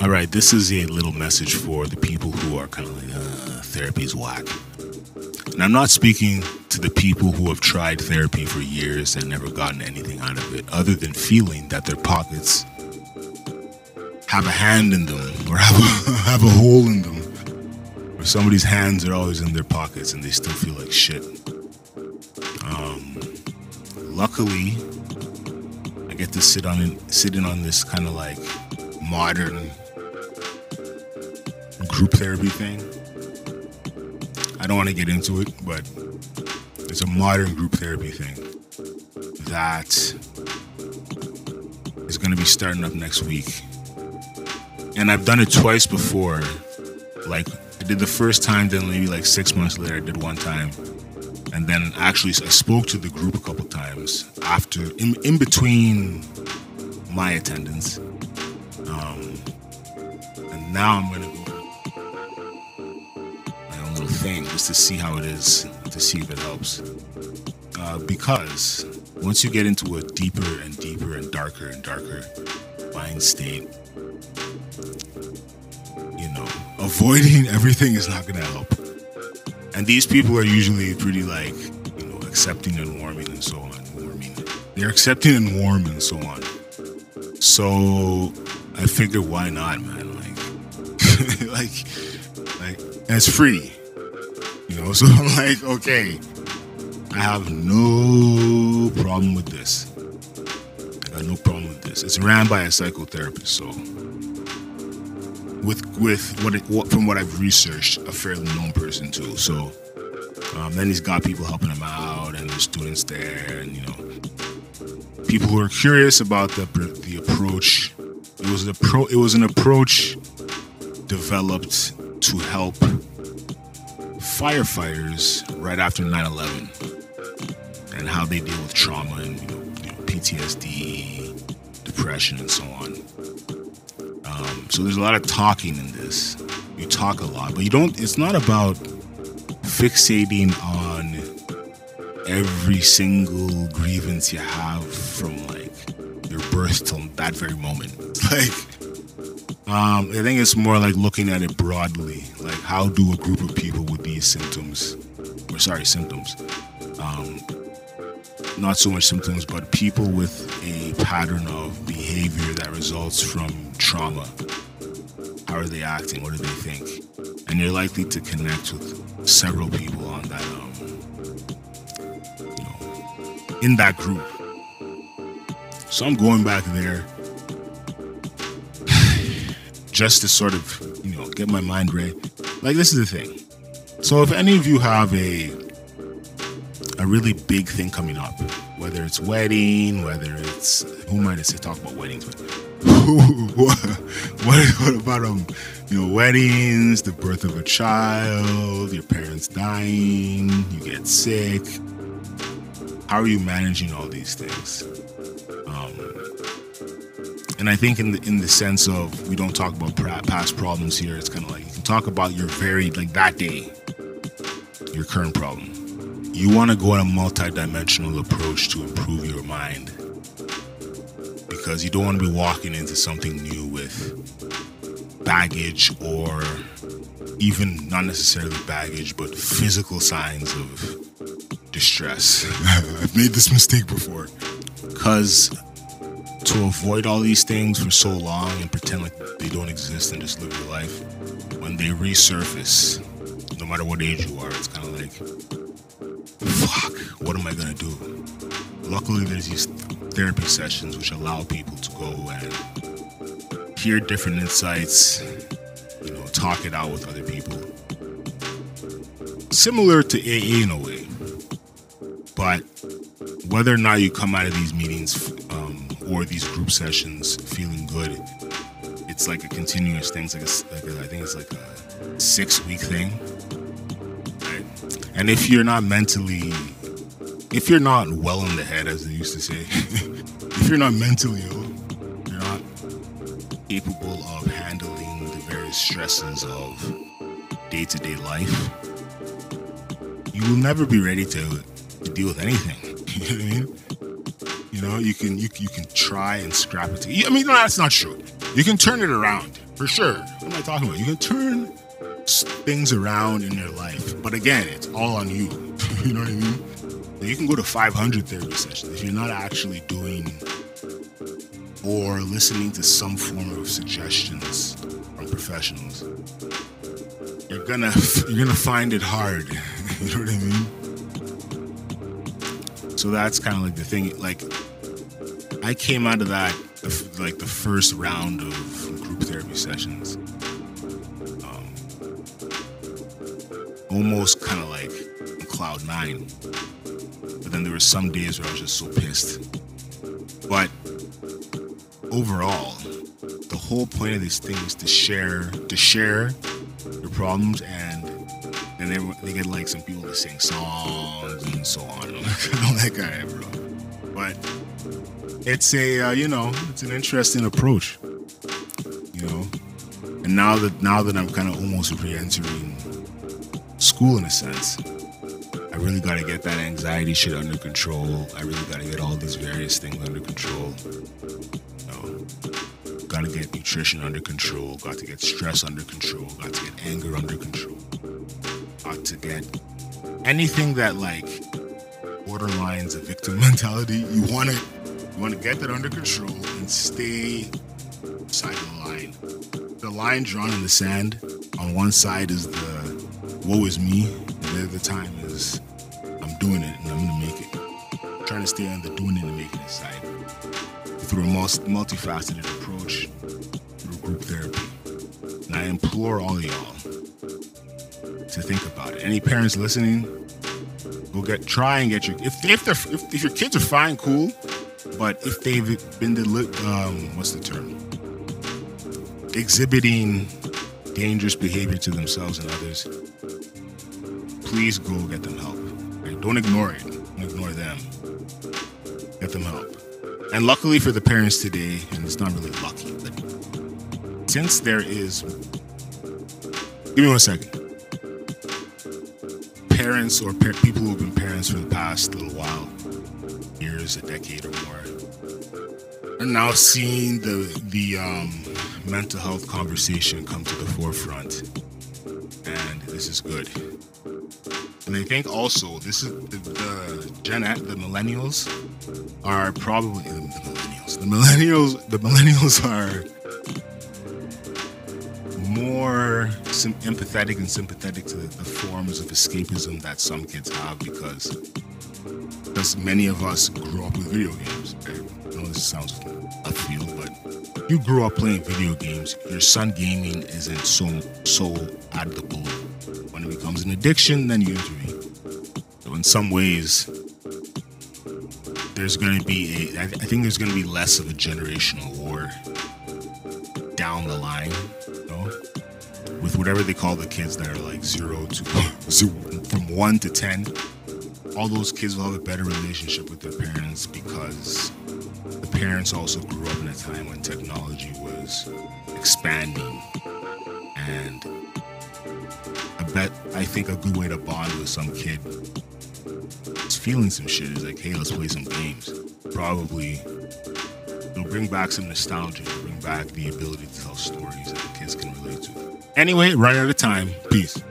All right, this is a little message for the people who are kind of like, uh, therapy's whack. And I'm not speaking to the people who have tried therapy for years and never gotten anything out of it, other than feeling that their pockets have a hand in them or have a, have a hole in them, or somebody's hands are always in their pockets and they still feel like shit. Um, luckily, I get to sit on sit in on this kind of like modern group therapy thing. I don't want to get into it, but it's a modern group therapy thing that is going to be starting up next week. And I've done it twice before. Like, I did the first time, then maybe like six months later, I did one time. And then actually, I spoke to the group a couple times after, in, in between my attendance. Now I'm to go my own little thing just to see how it is, to see if it helps. Uh, because once you get into a deeper and deeper and darker and darker mind state, you know, avoiding everything is not to help. And these people are usually pretty like, you know, accepting and warming and so on. Warming. They're accepting and warm and so on. So I figured, why not, man? Like, like, it's free. You know, so I'm like, okay, I have no problem with this. I got no problem with this. It's ran by a psychotherapist, so with with what, it, what from what I've researched, a fairly known person too. So um, then he's got people helping him out, and there's students there, and you know, people who are curious about the the approach. It was an pro. It was an approach developed to help firefighters right after 9/11 and how they deal with trauma and you know, PTSD, depression, and so on. Um, so there's a lot of talking in this. You talk a lot, but you don't. It's not about fixating on every single grievance you have from like your birth till that very moment. Like um, I think it's more like looking at it broadly. Like, how do a group of people with these symptoms, or sorry, symptoms, um, not so much symptoms, but people with a pattern of behavior that results from trauma, how are they acting? What do they think? And you're likely to connect with several people on that, um, you know, in that group. So I'm going back there just to sort of, you know, get my mind right. Like this is the thing. So if any of you have a a really big thing coming up, whether it's wedding, whether it's who might I say talk about weddings, but what, what about um you know weddings, the birth of a child, your parents dying, you get sick. How are you managing all these things? And I think in the in the sense of we don't talk about past problems here. It's kind of like you can talk about your very like that day, your current problem. You want to go on a multi-dimensional approach to improve your mind because you don't want to be walking into something new with baggage or even not necessarily baggage, but physical signs of distress. I've made this mistake before because to avoid all these things for so long and pretend like they don't exist and just live your life, when they resurface, no matter what age you are, it's kind of like, fuck, what am I gonna do? Luckily, there's these therapy sessions which allow people to go and hear different insights, you know, talk it out with other people. Similar to AA in a way, but whether or not you come out of these meetings or these group sessions feeling good, it's like a continuous thing. It's like, a, like a, I think it's like a six week thing. Right? And if you're not mentally, if you're not well in the head, as they used to say, if you're not mentally ill, you're not capable of handling the various stresses of day to day life, you will never be ready to, to deal with anything. you know what I mean? You know, you can you, you can try and scrap it. I mean, no, that's not true. You can turn it around, for sure. What am I talking about? You can turn things around in your life, but again, it's all on you. you know what I mean? You can go to 500 therapy sessions if you're not actually doing or listening to some form of suggestions from professionals. You're gonna you're gonna find it hard. you know what I mean? So that's kind of like the thing. Like I came out of that like the first round of group therapy sessions, um, almost kind of like cloud nine. But then there were some days where I was just so pissed. But overall, the whole point of this thing is to share, to share your problems, and and they, they get like some people to sing songs and so on. I'm that guy, bro. But it's a uh, you know it's an interesting approach you know? And now that now that i'm kind of almost re-entering school in a sense i really got to get that anxiety shit under control. I really got to get all these various things under control you know? Got to get nutrition under control got to get stress under control got to get anger under control got to get anything that like borderlines a victim mentality you want to you want to get that under control and stay side of the line. The line drawn in the sand, on one side is the woe is me, and the other time is I'm doing it and I'm gonna make it. I'm trying to stay on the doing it and making it side through a multifaceted approach through group therapy. And I implore all y'all to think about it. Any parents listening, go get try and get your if if, if, if your kids are fine, cool. But if they've been the um, what's the term? Exhibiting dangerous behavior to themselves and others, please go get them help. Don't ignore it. Don't ignore them. Get them help. And luckily for the parents today, and it's not really lucky, but since there is, give me one second. Parents or people who've been parents for the past little while years, a decade or more, are now seeing the the um, mental health conversation come to the forefront, and this is good. And I think also this is the, the Gen the millennials are probably the millennials. The millennials, the millennials are sim- empathetic and sympathetic to the, the forms of escapism that some kids have because because many of us grew up with video games. I know this sounds a field, but you grew up playing video games. Your son gaming isn't so so blue. When it becomes an addiction, then you intervene. So in some ways, there's going to be a. I think there's going to be less of a generational war down the line, you know, with whatever they call the kids that are like zero to from one to ten all those kids will have a better relationship with their parents because the parents also grew up in a time when technology was expanding and I bet I think a good way to bond with some kid is feeling some shit is like, hey, let's play some games. Probably it'll bring back some nostalgia, bring back the ability to tell stories that the kids can relate to. Anyway, right out of time. Peace.